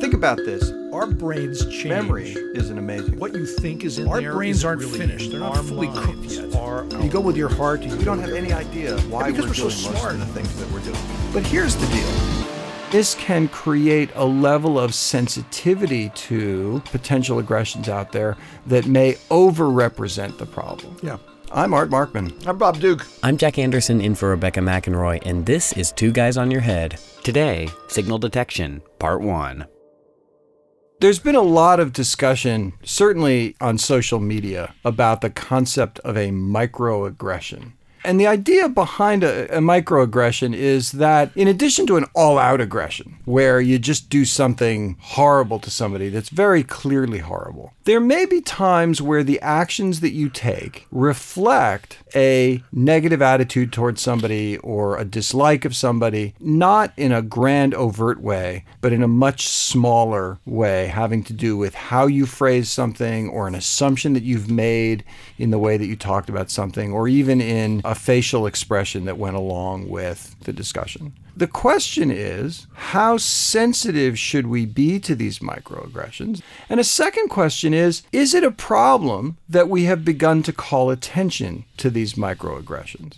Think about this. Our brains change. Memory isn't amazing. What you think is in Our there brains isn't aren't really finished. They're not fully cooked yet. You go with your heart. You we don't have any idea why because we're, we're so doing most smart. of the things that we're doing. But here's the deal. This can create a level of sensitivity to potential aggressions out there that may overrepresent the problem. Yeah. I'm Art Markman. I'm Bob Duke. I'm Jack Anderson in for Rebecca McInroy, and this is Two Guys on Your Head. Today, signal detection, part one. There's been a lot of discussion, certainly on social media, about the concept of a microaggression. And the idea behind a, a microaggression is that, in addition to an all out aggression, where you just do something horrible to somebody that's very clearly horrible, there may be times where the actions that you take reflect a negative attitude towards somebody or a dislike of somebody, not in a grand, overt way, but in a much smaller way, having to do with how you phrase something or an assumption that you've made in the way that you talked about something, or even in a facial expression that went along with the discussion. The question is, how sensitive should we be to these microaggressions? And a second question is, is it a problem that we have begun to call attention to these microaggressions?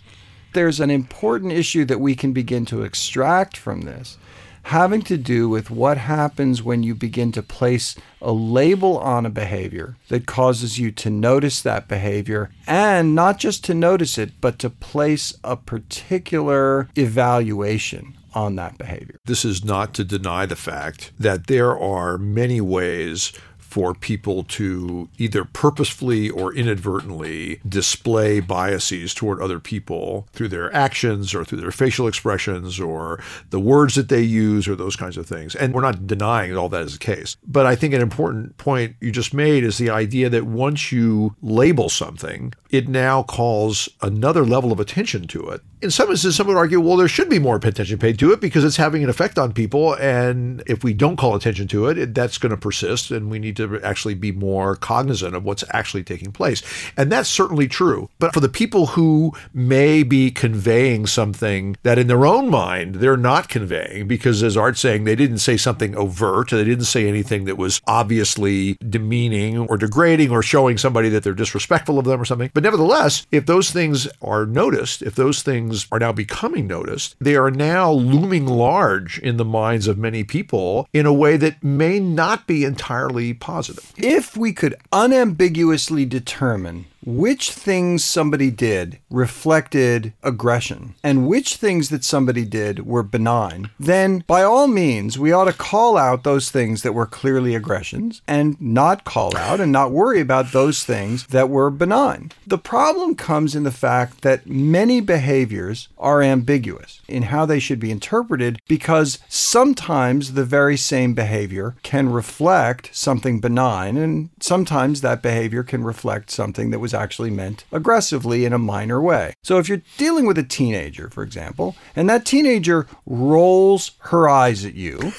There's an important issue that we can begin to extract from this having to do with what happens when you begin to place a label on a behavior that causes you to notice that behavior and not just to notice it, but to place a particular evaluation on that behavior. This is not to deny the fact that there are many ways for people to either purposefully or inadvertently display biases toward other people through their actions or through their facial expressions or the words that they use or those kinds of things. And we're not denying that all that is the case. But I think an important point you just made is the idea that once you label something, it now calls another level of attention to it. In some instances, some would argue, well, there should be more attention paid to it because it's having an effect on people. And if we don't call attention to it, it that's going to persist. And we need to actually be more cognizant of what's actually taking place. And that's certainly true. But for the people who may be conveying something that in their own mind they're not conveying, because as Art's saying, they didn't say something overt, they didn't say anything that was obviously demeaning or degrading or showing somebody that they're disrespectful of them or something. But nevertheless, if those things are noticed, if those things are now becoming noticed, they are now looming large in the minds of many people in a way that may not be entirely positive. If we could unambiguously determine which things somebody did reflected aggression and which things that somebody did were benign, then by all means, we ought to call out those things that were clearly aggressions and not call out and not worry about those things that were benign. The problem comes in the fact that many behaviors are ambiguous in how they should be interpreted because sometimes the very same behavior can reflect something benign and sometimes that behavior can reflect something that was actually meant aggressively in a minor way. So if you're dealing with a teenager, for example, and that teenager rolls her eyes at you,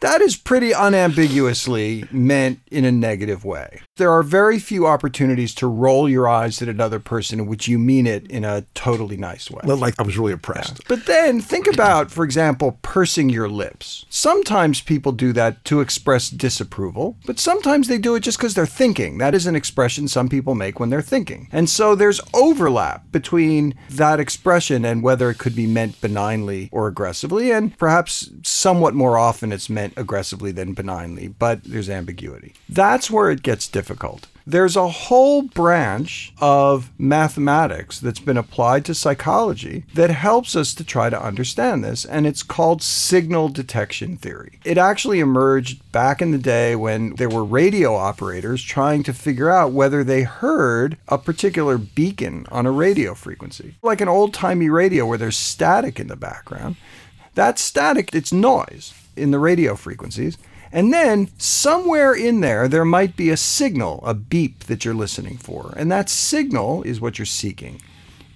that is pretty unambiguously meant in a negative way. There are very few opportunities to roll your eyes at another person in which you mean it in a totally nice way. Like I was really impressed. But then think about, for example, pursing your lips. Sometimes people do that to express disapproval, but sometimes they do it just because they're thinking. That is an expression some people make when they're thinking. And so there's overlap between that expression and whether it could be meant benignly or aggressively, and perhaps somewhat more often it's meant aggressively than benignly, but there's ambiguity. That's where it gets difficult. There's a whole branch of mathematics that's been applied to psychology that helps us to try to understand this, and it's called signal detection theory. It actually emerged back in the day when there were radio operators trying to figure out whether they heard a particular beacon on a radio frequency, like an old timey radio where there's static in the background. That static, it's noise in the radio frequencies. And then somewhere in there, there might be a signal, a beep that you're listening for. And that signal is what you're seeking.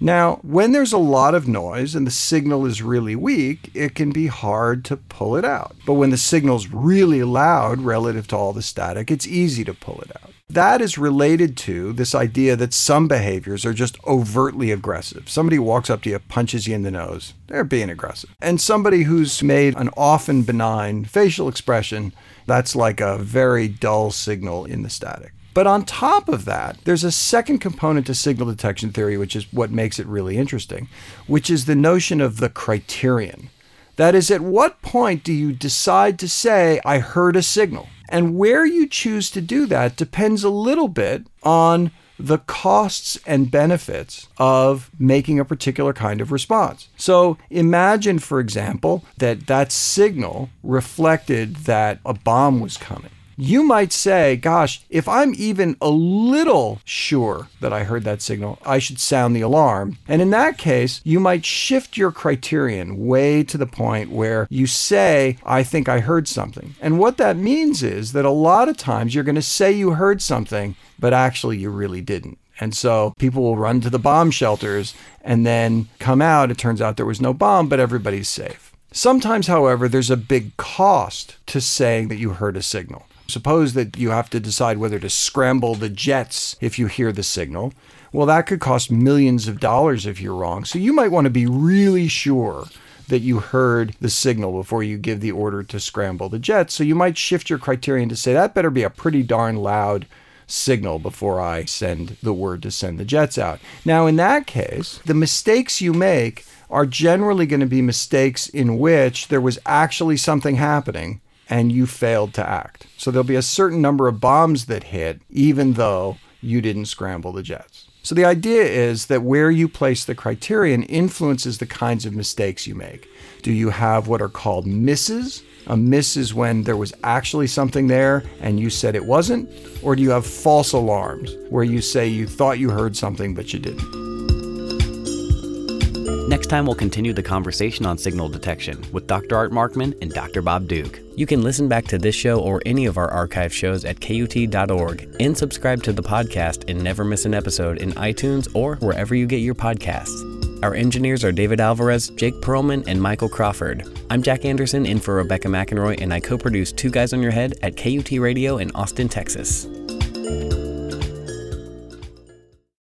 Now, when there's a lot of noise and the signal is really weak, it can be hard to pull it out. But when the signal's really loud relative to all the static, it's easy to pull it out. That is related to this idea that some behaviors are just overtly aggressive. Somebody walks up to you, punches you in the nose, they're being aggressive. And somebody who's made an often benign facial expression That's like a very dull signal in the static. But on top of that, there's a second component to signal detection theory, which is what makes it really interesting, which is the notion of the criterion. That is, at what point do you decide to say, I heard a signal? And where you choose to do that depends a little bit on the costs and benefits of making a particular kind of response. So imagine, for example, that that signal reflected that a bomb was coming you might say, gosh, if I'm even a little sure that I heard that signal, I should sound the alarm. And in that case, you might shift your criterion way to the point where you say, I think I heard something. And what that means is that a lot of times you're going to say you heard something, but actually you really didn't. And so people will run to the bomb shelters and then come out. It turns out there was no bomb, but everybody's safe. Sometimes, however, there's a big cost to saying that you heard a signal. Suppose that you have to decide whether to scramble the jets if you hear the signal. Well, that could cost millions of dollars if you're wrong. So you might want to be really sure that you heard the signal before you give the order to scramble the jets. So you might shift your criterion to say that better be a pretty darn loud signal before I send the word to send the jets out. Now, in that case, the mistakes you make are generally going to be mistakes in which there was actually something happening and you failed to act. So there'll be a certain number of bombs that hit, even though you didn't scramble the jets. So the idea is that where you place the criterion influences the kinds of mistakes you make. Do you have what are called misses? A miss is when there was actually something there and you said it wasn't? Or do you have false alarms where you say you thought you heard something but you didn't? Next time, we'll continue the conversation on signal detection with Dr. Art Markman and Dr. Bob Duke. You can listen back to this show or any of our archive shows at KUT.org and subscribe to the podcast and never miss an episode in iTunes or wherever you get your podcasts. Our engineers are David Alvarez, Jake Perlman, and Michael Crawford. I'm Jack Anderson in for Rebecca McInroy, and I co produce Two Guys on Your Head at KUT Radio in Austin, Texas.